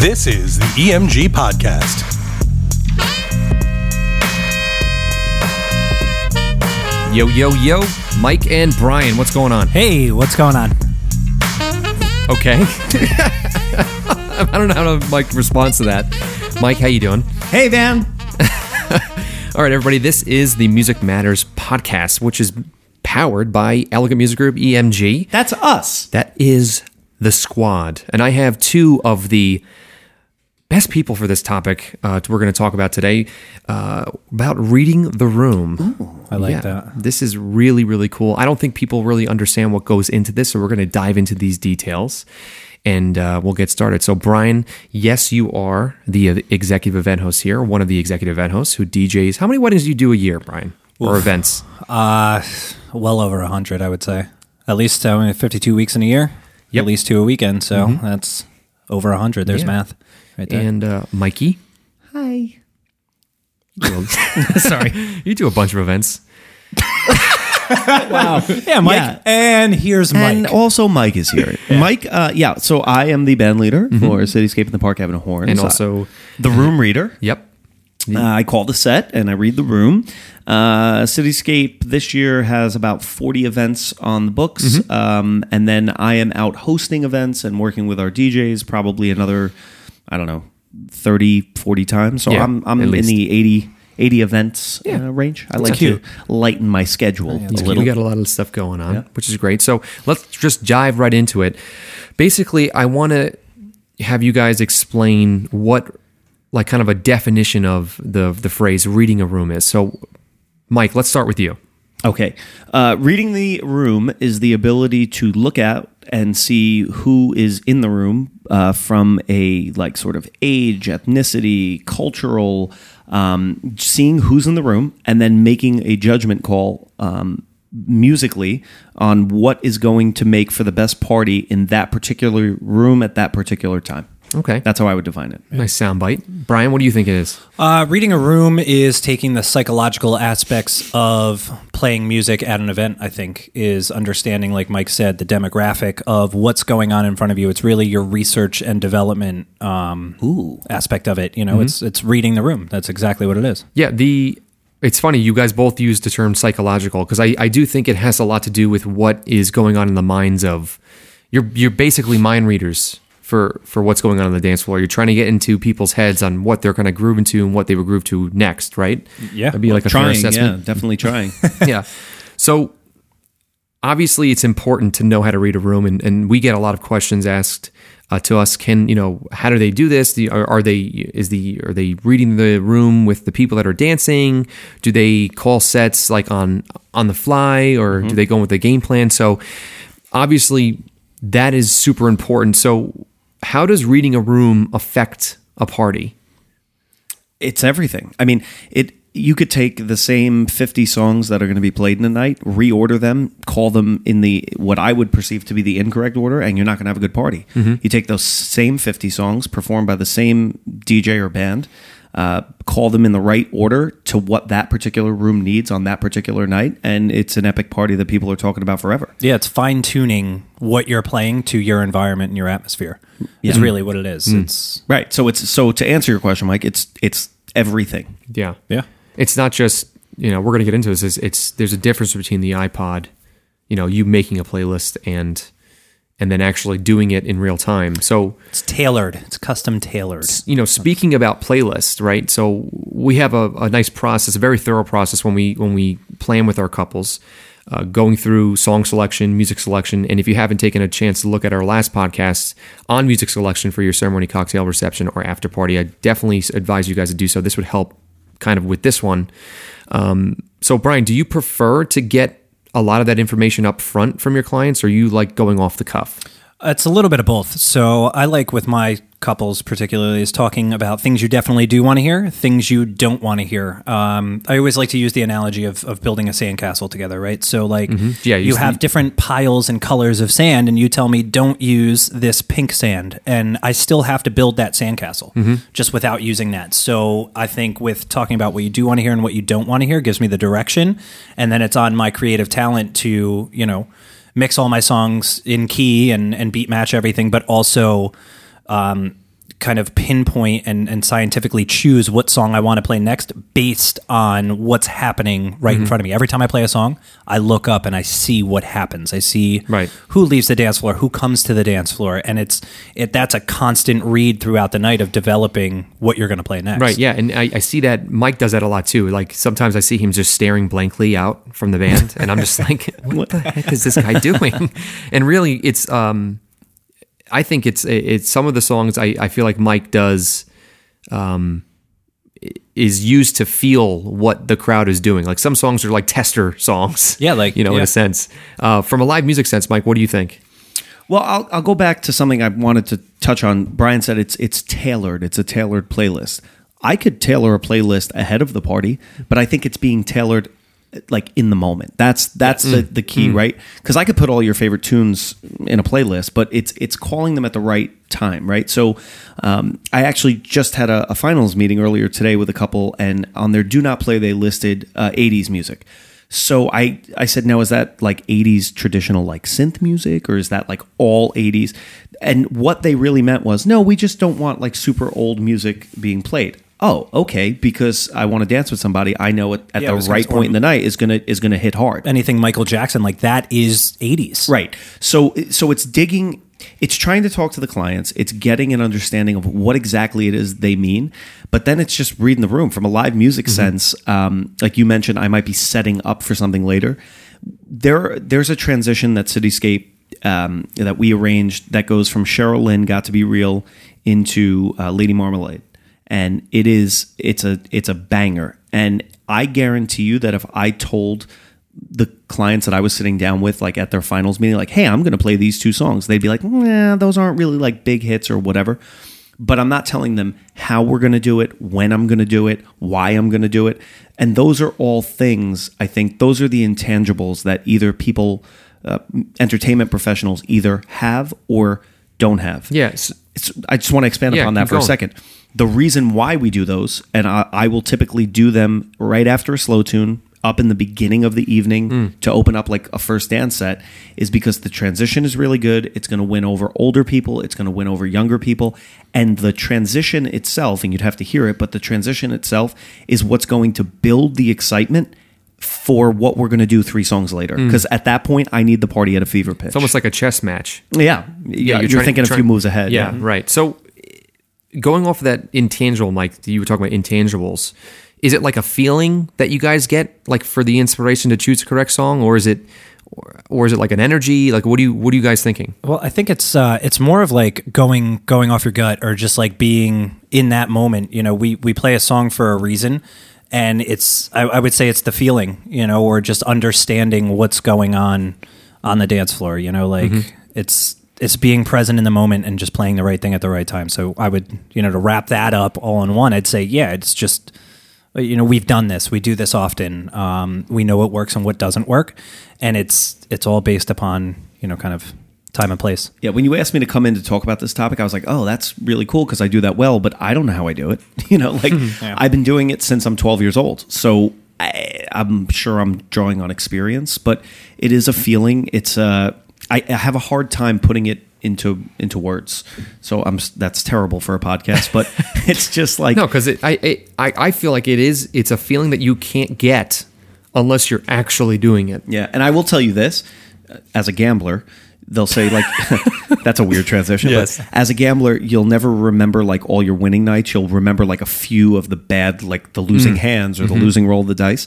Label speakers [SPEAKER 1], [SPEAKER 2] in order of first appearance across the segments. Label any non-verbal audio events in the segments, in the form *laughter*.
[SPEAKER 1] This is the EMG Podcast.
[SPEAKER 2] Yo, yo, yo, Mike and Bryan, what's going on?
[SPEAKER 3] Hey, what's going on?
[SPEAKER 2] Okay. *laughs* I don't know how to Mike responds to that. Mike, how you doing?
[SPEAKER 3] Hey, Van. *laughs*
[SPEAKER 2] All right, everybody. This is the Music Matters podcast, which is powered by Elegant Music Group EMG.
[SPEAKER 3] That's us.
[SPEAKER 2] That is the squad, and I have two of the best people for this topic. Uh, we're going to talk about today uh, about reading the room.
[SPEAKER 3] I like
[SPEAKER 2] Yeah,
[SPEAKER 3] that.
[SPEAKER 2] This is really, really cool. I don't think people really understand what goes into this, so we're going to dive into these details and uh, we'll get started. So, Bryan, yes, you are the executive event host here, one of the executive event hosts who DJs. How many weddings do you do a year, Bryan? Or events?
[SPEAKER 3] Uh, well over a hundred, I would say. At least uh, fifty-two weeks in a year.
[SPEAKER 2] Yep.
[SPEAKER 3] At least two a weekend. So that's over a hundred. There's
[SPEAKER 2] Yeah.
[SPEAKER 3] math right there.
[SPEAKER 2] And uh, Mikey?
[SPEAKER 3] Hi. *laughs* *laughs*
[SPEAKER 2] Sorry. You do a bunch of events. Wow.
[SPEAKER 3] Yeah, Mike.
[SPEAKER 4] Yeah.
[SPEAKER 3] And here's Mike.
[SPEAKER 4] And also, Mike is here. Mike, uh, yeah. So I am the band leader for Cityscape in the Park Avenue Horns,
[SPEAKER 2] Mm-hmm. And
[SPEAKER 4] Uh,
[SPEAKER 2] also,
[SPEAKER 4] the room reader.
[SPEAKER 2] yep.
[SPEAKER 4] Uh, I call the set and I read the room. Uh, Cityscape this year has about 40 events on the books.
[SPEAKER 2] Mm-hmm.
[SPEAKER 4] Um, and then I am out hosting events and working with our DJs probably another, I don't know, 30, 40 times. So
[SPEAKER 2] Yeah,
[SPEAKER 4] I'm, I'm in
[SPEAKER 2] least.
[SPEAKER 4] the 80, 80 events
[SPEAKER 2] Yeah.
[SPEAKER 4] uh, range. I like
[SPEAKER 3] cute.
[SPEAKER 4] to lighten my schedule a little.
[SPEAKER 2] We
[SPEAKER 4] little.
[SPEAKER 2] got a lot of stuff going on,
[SPEAKER 4] Yeah.
[SPEAKER 2] which is great. So let's just dive right into it. Basically, I want to have you guys explain what, like, kind of a definition of the the phrase "reading a room" is. So, Mike, let's start with you.
[SPEAKER 4] Okay. Uh, reading the room is the ability to look at and see who is in the room uh, from a like sort of age, ethnicity, cultural, um, seeing who's in the room and then making a judgment call um, musically on what is going to make for the best party in that particular room at that particular time.
[SPEAKER 2] Okay,
[SPEAKER 4] That's how I would define it.
[SPEAKER 2] nice soundbite. Bryan, what do you think it is?
[SPEAKER 3] Uh, reading a room is taking the psychological aspects of playing music at an event, I think, is understanding, like Mike said, the demographic of what's going on in front of you. It's really your research and development um, aspect of it. You know, it's it's reading the room. That's exactly what it is.
[SPEAKER 2] Yeah, the it's funny you guys both use the term psychological because I, I do think it has a lot to do with what is going on in the minds of you're you're basically mind readers for for what's going on on the dance floor. You're trying to get into people's heads on what they're going to groove into and what they would groove to next, right?
[SPEAKER 3] Yeah.
[SPEAKER 2] that'd be like a fair
[SPEAKER 4] Trying, yeah,
[SPEAKER 2] assessment.
[SPEAKER 4] definitely trying. *laughs*
[SPEAKER 2] Yeah. So obviously, it's important to know how to read a room, and, and we get a lot of questions asked uh, to us. Can you know how do they do this? The, are, are they is the are they reading the room with the people that are dancing? Do they call sets like on on the fly, or do they go with the game plan? So obviously, that is super important. So how does reading a room affect a party?
[SPEAKER 4] It's everything. I mean, it. You could take the same fifty songs that are going to be played in a night, reorder them, call them in the what I would perceive to be the incorrect order, and you're not going to have a good party. Mm-hmm. You take those same fifty songs performed by the same DJ or band, uh, call them in the right order to what that particular room needs on that particular night, and it's an epic party that people are talking about forever.
[SPEAKER 3] Yeah, it's fine tuning what you're playing to your environment and your atmosphere. Is really what it is. It's
[SPEAKER 4] Right. So it's so to answer your question, Mike. It's it's everything.
[SPEAKER 2] Yeah.
[SPEAKER 3] yeah.
[SPEAKER 2] it's not just you know we're going to get into this. It's, it's there's a difference between the iPod, you know, you making a playlist and and then actually doing it in real time. So
[SPEAKER 3] It's tailored. It's custom tailored.
[SPEAKER 2] you know, speaking about playlists, right? So we have a, a nice process, a very thorough process when we when we plan with our couples, uh, going through song selection, music selection, and if you haven't taken a chance to look at our last podcast on music selection for your ceremony, cocktail reception, or after party, I definitely advise you guys to do so. This would help kind of with this one. Um, so, Bryan, do you prefer to get a lot of that information up front from your clients, or you like going off the cuff?
[SPEAKER 3] It's a little bit of both. So I like with my couples particularly is talking about things you definitely do want to hear, things you don't want to hear. Um, I always like to use the analogy of, of building a sandcastle together, right? So like
[SPEAKER 2] Yeah,
[SPEAKER 3] you
[SPEAKER 2] use
[SPEAKER 3] have different piles and colors of sand and you tell me don't use this pink sand and I still have to build that sandcastle just without using that. So I think with talking about what you do want to hear and what you don't want to hear gives me the direction and then it's on my creative talent to, you know, mix all my songs in key and, and beat match everything, but also um, kind of pinpoint and, and scientifically choose what song I want to play next based on what's happening right
[SPEAKER 2] Mm-hmm.
[SPEAKER 3] in front of me. Every time I play a song, I look up and I see what happens. I see
[SPEAKER 2] Right.
[SPEAKER 3] who leaves the dance floor, who comes to the dance floor, and it's it that's a constant read throughout the night of developing what you're going to play next.
[SPEAKER 2] Right, yeah, and I, I see that Mike does that a lot too. Like sometimes I see him just staring blankly out from the band, and I'm just like, *laughs* "What the heck is this guy doing?" *laughs* And really, it's um, I think it's it's some of the songs I, I feel like Mike does um is used to feel what the crowd is doing. Like some songs are like tester songs. *laughs*
[SPEAKER 3] Yeah, like-
[SPEAKER 2] you know, in a sense. Uh, from a live music sense, Mike, what do you think?
[SPEAKER 4] Well, I'll, I'll go back to something I wanted to touch on. Bryan said it's it's tailored. It's a tailored playlist. I could tailor a playlist ahead of the party, but I think it's being tailored like in the moment. That's that's the, the key, right? Because I could put all your favorite tunes in a playlist, but it's it's calling them at the right time, right? So um, I actually just had a, a finals meeting earlier today with a couple, and on their do not play they listed uh, '80s music. So I I said, now is that like 80s traditional like synth music or is that like all 80s? And what they really meant was, no, we just don't want like super old music being played. Oh, okay, because I want to dance with somebody I know at, at
[SPEAKER 3] Yeah,
[SPEAKER 4] the right point in the night is gonna is gonna hit hard.
[SPEAKER 3] Anything Michael Jackson like that is 80s.
[SPEAKER 4] Right. So so it's digging it's trying to talk to the clients, it's getting an understanding of what exactly it is they mean, but then it's just reading the room from a live music sense. Um, like you mentioned, I might be setting up for something later. There there's a transition that Cityscape um, that we arranged that goes from Cheryl Lynn got to be real into uh, Lady Marmalade and it is it's a it's a banger. And i guarantee you that if i told the clients that i was sitting down with like at their finals meeting like hey i'm going to play these two songs they'd be like nah those aren't really like big hits or whatever. But i'm not telling them how we're going to do it when i'm going to do it why i'm going to do it. And those are all things i think those are the intangibles that either people uh, entertainment professionals either have or don't have
[SPEAKER 2] Yes.
[SPEAKER 4] it's, I just want to expand
[SPEAKER 2] Yeah,
[SPEAKER 4] upon that for a second. The reason why we do those, and I, I will typically do them right after a slow tune, up in the beginning of the evening
[SPEAKER 2] Mm.
[SPEAKER 4] to open up like a first dance set, is because the transition is really good. It's going to win over older people. It's going to win over younger people, and the transition itself, and you'd have to hear it, but the transition itself is what's going to build the excitement for what we're going to do three songs later. Because at that point, I need the party at a fever pitch.
[SPEAKER 2] Mm. It's almost like a chess match.
[SPEAKER 4] yeah, yeah. You're,
[SPEAKER 2] trying-
[SPEAKER 4] thinking a few moves ahead.
[SPEAKER 2] Yeah, right. So going off of that intangible, Mike, you were talking about intangibles. Is it like a feeling that you guys get, like for the inspiration to choose the correct song, or is it, or, or is it like an energy? Like, what do you, what are you guys thinking?
[SPEAKER 3] Well, I think it's uh, it's more of like going going off your gut or just like being in that moment. You know, we we play a song for a reason, and it's I, I would say it's the feeling, you know, or just understanding what's going on on the dance floor. You know, like it's it's being present in the moment and just playing the right thing at the right time. So I would you know to wrap that up all in one, I'd say yeah, it's just you know we've done this we do this often um, we know what works and what doesn't work and it's it's all based upon you know kind of time and place
[SPEAKER 4] Yeah, when you asked me to come in to talk about this topic, I was like, "Oh, that's really cool because I do that well, but I don't know how I do it." *laughs* You know, like *laughs* I've been doing it since I'm 12 years old, so I, I'm sure I'm drawing on experience, but it is a feeling. It's uh, I, I have a hard time putting it into into words, so I'm that's terrible for a podcast, but *laughs* it's just like
[SPEAKER 2] No, because I, I, I I feel like it is. It's a feeling that you can't get unless you're actually doing it.
[SPEAKER 4] Yeah, and I will tell you this: uh, as a gambler, they'll say like, *laughs* "That's a weird transition."
[SPEAKER 2] Yes.
[SPEAKER 4] But as a gambler, you'll never remember like all your winning nights. You'll remember like a few of the bad, like the
[SPEAKER 2] Mm.
[SPEAKER 4] losing hands or
[SPEAKER 2] Mm-hmm.
[SPEAKER 4] the losing roll of the dice.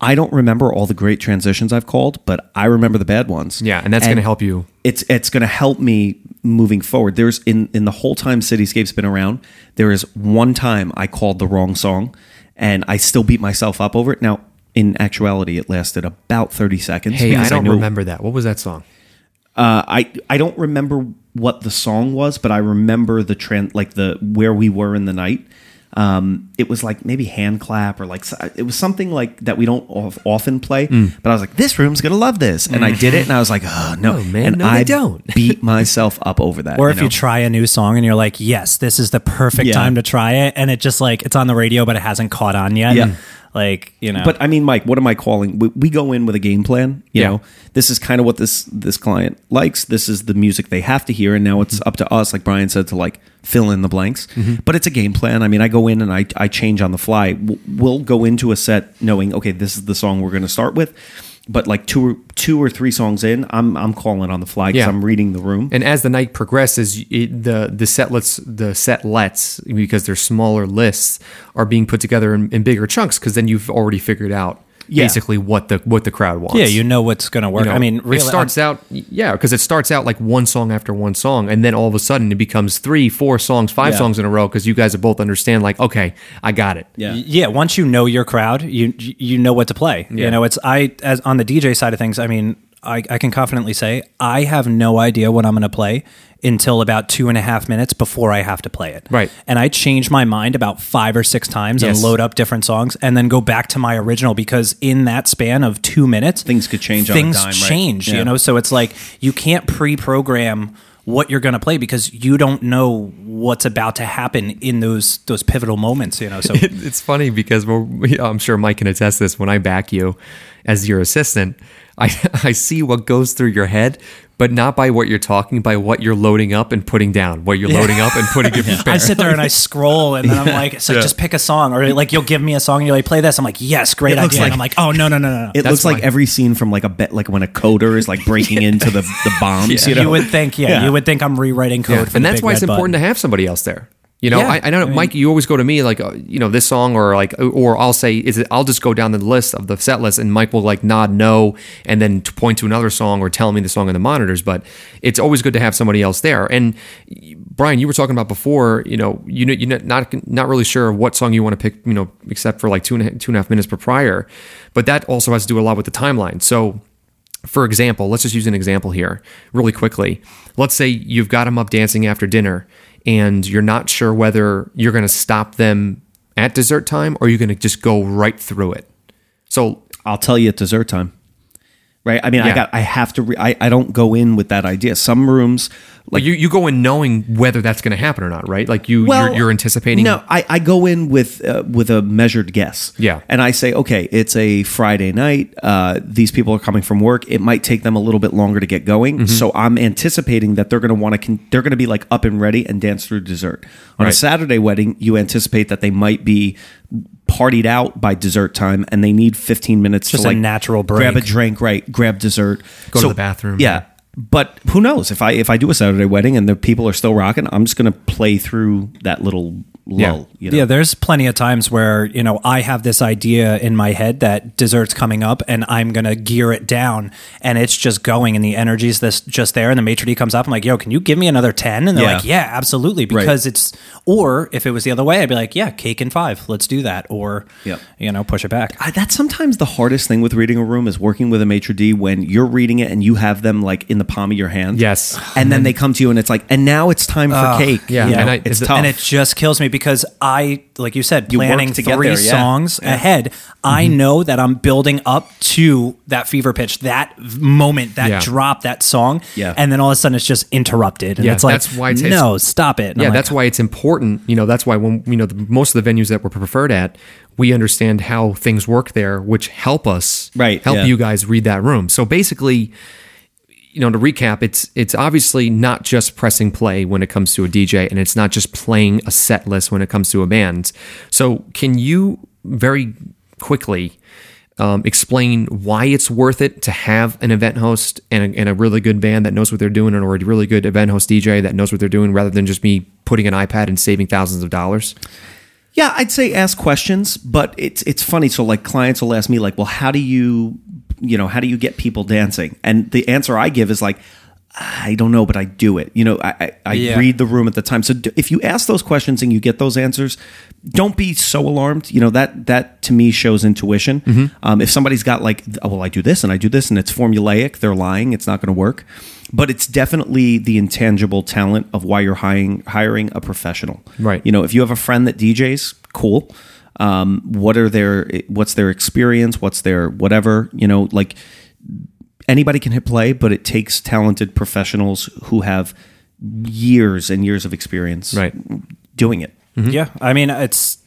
[SPEAKER 4] I don't remember all the great transitions I've called, but I remember the bad ones.
[SPEAKER 2] Yeah, and that's going to help you.
[SPEAKER 4] It's it's going to help me moving forward. There's in in the whole time Cityscape's been around, there is one time I called the wrong song, and I still beat myself up over it. Now, in actuality, it lasted about thirty seconds.
[SPEAKER 2] Hey, I don't
[SPEAKER 4] knew-
[SPEAKER 2] remember that. What was that song?
[SPEAKER 4] Uh, I I don't remember what the song was, but I remember the trend, like the where we were in the night. Um, it was like maybe hand clap or like it was something like that we don't often play. But I was like, this room's gonna love this, and I did it, and I was like, oh no,
[SPEAKER 2] Oh, man,
[SPEAKER 4] and
[SPEAKER 2] no,
[SPEAKER 4] I
[SPEAKER 2] don't. *laughs*
[SPEAKER 4] beat myself up over that.
[SPEAKER 3] or if
[SPEAKER 4] know?
[SPEAKER 3] you try a new song and you're like yes this is the perfect
[SPEAKER 4] Yeah.
[SPEAKER 3] time to try it and it just like it's on the radio but it hasn't caught on yet
[SPEAKER 4] Yeah.
[SPEAKER 3] Like you know,
[SPEAKER 4] But I mean, Mike, what am I calling? We, we go in with a game plan. You
[SPEAKER 2] Yeah.
[SPEAKER 4] know, this is kind of what this this client likes. This is the music they have to hear, and now it's
[SPEAKER 2] Mm-hmm.
[SPEAKER 4] up to us, like Bryan said, to like fill in the blanks. But it's a game plan. I mean, I go in and I I change on the fly. We'll go into a set knowing, okay, this is the song we're going to start with. But like two or two or three songs in, I'm I'm calling on the fly because
[SPEAKER 2] Yeah.
[SPEAKER 4] I'm reading the room.
[SPEAKER 2] And as the night progresses, it, the the set lets the set lets because they're smaller lists are being put together in, in bigger chunks because then you've already figured out
[SPEAKER 4] Yeah.
[SPEAKER 2] basically what the what the crowd wants.
[SPEAKER 3] yeah, you know what's going to work.
[SPEAKER 2] You know,
[SPEAKER 3] I mean, really,
[SPEAKER 2] it starts out yeah because it starts out like one song after one song and then all of a sudden it becomes three four songs five
[SPEAKER 3] Yeah.
[SPEAKER 2] songs in a row because you guys both understand like okay i got it
[SPEAKER 4] Yeah.
[SPEAKER 3] yeah once you know your crowd you you know what to play
[SPEAKER 2] Yeah.
[SPEAKER 3] you know it's i as on the dj side of things i mean I, I can confidently say i have no idea what i'm going to play until about two and a half minutes before i have to play it
[SPEAKER 2] Right.
[SPEAKER 3] and i change my mind about five or six times and
[SPEAKER 2] Yes.
[SPEAKER 3] load up different songs and then go back to my original because in that span of two minutes
[SPEAKER 4] Things could change on a
[SPEAKER 3] things
[SPEAKER 4] dime, right?
[SPEAKER 3] change
[SPEAKER 4] Yeah.
[SPEAKER 3] you know so it's like you can't pre-program what you're going to play because you don't know what's about to happen in those those pivotal moments you know so
[SPEAKER 2] It- *laughs* it's funny because we're, I'm sure Mike can attest this. When I back you as your assistant, I *laughs* I see what goes through your head, but not by what you're talking, by what you're loading up and putting down. What you're loading up and putting in *laughs*
[SPEAKER 3] I sit there and I scroll, and then I'm like, it's like just pick a song, or like you'll give me a song, and you're like, play this. I'm like, yes, great
[SPEAKER 4] It
[SPEAKER 3] idea.
[SPEAKER 4] like-
[SPEAKER 3] and I'm like, oh no, no, no, no.
[SPEAKER 4] It
[SPEAKER 2] That's
[SPEAKER 4] looks like
[SPEAKER 2] why-
[SPEAKER 4] every scene from like a bet, like when a coder is like breaking *laughs* into the, the bombs. You know,
[SPEAKER 3] you would think, yeah,
[SPEAKER 4] Yeah.
[SPEAKER 3] you would think I'm rewriting code,
[SPEAKER 2] Yeah,
[SPEAKER 3] for
[SPEAKER 2] and
[SPEAKER 3] the
[SPEAKER 2] that's
[SPEAKER 3] big
[SPEAKER 2] why it's
[SPEAKER 3] red
[SPEAKER 2] important to have somebody else there. You know,
[SPEAKER 3] Yeah,
[SPEAKER 2] I, I know,
[SPEAKER 3] I mean-
[SPEAKER 2] Mike. You always go to me like, uh, you know, this song or like, or I'll say, is it? I'll just go down the list of the set list, and Mike will like nod no, and then to point to another song or tell me the song in the monitors. But it's always good to have somebody else there. And Bryan, you were talking about before, you know, you know, you're not not really sure what song you want to pick, you know, except for like two and a, two and a half minutes per prior. But that also has to do a lot with the timeline. So for example, let's just use an example here really quickly. Let's say you've got them up dancing after dinner and you're not sure whether you're going to stop them at dessert time or you're going to just go right through it. So,
[SPEAKER 4] I'll tell you at dessert time. Right. I mean, I got. I have to. Re- I. I don't go in with that idea. Some rooms,
[SPEAKER 2] like you, you go in knowing whether that's going to happen or not, right? Like you, you're, you're anticipating.
[SPEAKER 4] No, I, I go in with uh, with a measured guess.
[SPEAKER 2] Yeah.
[SPEAKER 4] and I say, okay, it's a Friday night. Uh, these people are coming from work. It might take them a little bit longer to get going.
[SPEAKER 2] Mm-hmm.
[SPEAKER 4] So I'm anticipating that they're going to want to. Con- they're going to be like up and ready and dance through dessert. On a Saturday wedding, you anticipate that they might be partied out by dessert time and they need 15 minutes
[SPEAKER 3] Just
[SPEAKER 4] to
[SPEAKER 3] a
[SPEAKER 4] like
[SPEAKER 3] natural
[SPEAKER 4] grab a drink right grab dessert.
[SPEAKER 2] Go to the bathroom.
[SPEAKER 4] yeah but who knows? If i if i do a saturday wedding and the people are still rocking i'm just going to play through that little lull you know?
[SPEAKER 3] Yeah, there's plenty of times where, you know, I have this idea in my head that dessert's coming up and I'm going to gear it down and it's just going and the energy's this just there and the maitre d comes up I'm like, "Yo, can you give me another 10?" And they're
[SPEAKER 4] Yeah.
[SPEAKER 3] like, "Yeah, absolutely." Because it's or if it was the other way, I'd be like, "Yeah, cake and 5. Let's do that." Or
[SPEAKER 4] Yep.
[SPEAKER 3] you know, push it back.
[SPEAKER 4] I, that's sometimes the hardest thing with reading a room is working with a maitre d when you're reading it and you have them like in the palm of your hand
[SPEAKER 2] Yes.
[SPEAKER 4] and then they come to you and it's like and now it's time for cake
[SPEAKER 2] yeah.
[SPEAKER 4] You know,
[SPEAKER 2] And I-
[SPEAKER 4] it's
[SPEAKER 2] is
[SPEAKER 4] tough
[SPEAKER 3] And it just kills me because I, like you said,
[SPEAKER 4] You
[SPEAKER 3] planning
[SPEAKER 4] to get
[SPEAKER 3] three
[SPEAKER 4] there, yeah.
[SPEAKER 3] songs ahead, I
[SPEAKER 2] Mm-hmm.
[SPEAKER 3] know that I'm building up to that fever pitch, that v- moment, that
[SPEAKER 2] Yeah.
[SPEAKER 3] drop, that song.
[SPEAKER 4] Yeah.
[SPEAKER 3] And then all of a sudden it's just interrupted. And
[SPEAKER 2] Yeah,
[SPEAKER 3] it's like,
[SPEAKER 2] that's why it's-
[SPEAKER 3] no, stop it. And
[SPEAKER 2] yeah,
[SPEAKER 3] I'm like,
[SPEAKER 2] that's why it's important. You know, that's why when you know the, most of the venues that we're preferred at, we understand how things work there, which help us
[SPEAKER 4] Right,
[SPEAKER 2] help
[SPEAKER 4] yeah.
[SPEAKER 2] you guys read that room. So basically, you know, to recap, it's it's obviously not just pressing play when it comes to a DJ, and it's not just playing a set list when it comes to a band. So, can you very quickly um, explain why it's worth it to have an event host and a, and a really good band that knows what they're doing, or a really good event host DJ that knows what they're doing, rather than just me putting an iPad and saving thousands of dollars?
[SPEAKER 4] Yeah, I'd say ask questions, but it's it's funny. So like clients will ask me like, well, how do you, you know, how do you get people dancing? And the answer I give is like, I don't know, but I do it. You know, I I, I
[SPEAKER 3] Yeah.
[SPEAKER 4] read the room at the time. So d- if you ask those questions and you get those answers, don't be so alarmed. You know that that to me shows intuition. Um, if somebody's got like, oh, well, I do this and I do this and it's formulaic, they're lying. It's not going to work. But it's definitely the intangible talent of why you're hiring hiring a professional.
[SPEAKER 2] Right.
[SPEAKER 4] You know, if you have a friend that DJs, cool. Um, what are their what's their experience? What's their whatever? You know, like anybody can hit play, but it takes talented professionals who have years and years of experience
[SPEAKER 2] Right.
[SPEAKER 4] doing it.
[SPEAKER 3] yeah. I mean, it's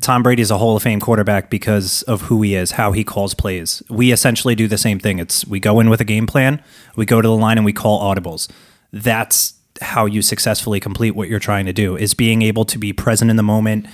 [SPEAKER 3] Tom Brady is a Hall of Fame quarterback because of who he is, how he calls plays. We essentially do the same thing. It's we go in with a game plan, we go to the line and we call audibles. That's how you successfully complete what you're trying to do is being able to be present in the moment,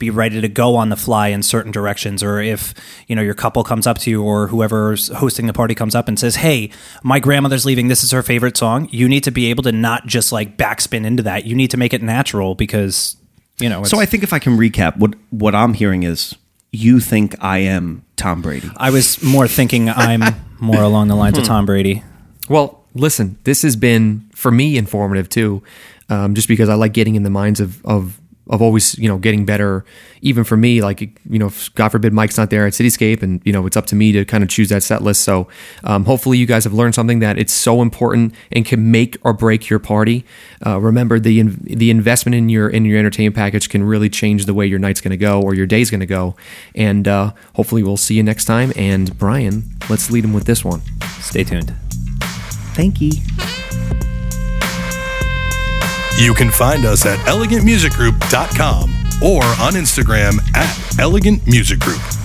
[SPEAKER 3] be ready to go on the fly in certain directions or if, you know, your couple comes up to you or whoever's hosting the party comes up and says, "Hey, my grandmother's leaving. This is her favorite song." You need to be able to not just like backspin into that. You need to make it natural because, you know,
[SPEAKER 4] So I think if I can recap, what what I'm hearing is you think I am Tom Brady.
[SPEAKER 3] I was more thinking I'm more along the lines of Tom Brady.
[SPEAKER 2] Well, listen, this has been for me informative too, um, just because I like getting in the minds of of of always you know getting better. Even for me, like you know, if God forbid Mike's not there at Cityscape, and you know it's up to me to kind of choose that set list. So um, hopefully you guys have learned something that it's so important and can make or break your party. Uh, remember the in, the investment in your in your entertainment package can really change the way your night's going to go or your day's going to go. And uh, hopefully we'll see you next time. And Bryan, let's lead him with this one.
[SPEAKER 3] Stay tuned.
[SPEAKER 4] Thank you.
[SPEAKER 1] You can find us at elegantmusicgroup.com or on Instagram at Elegant Music Group.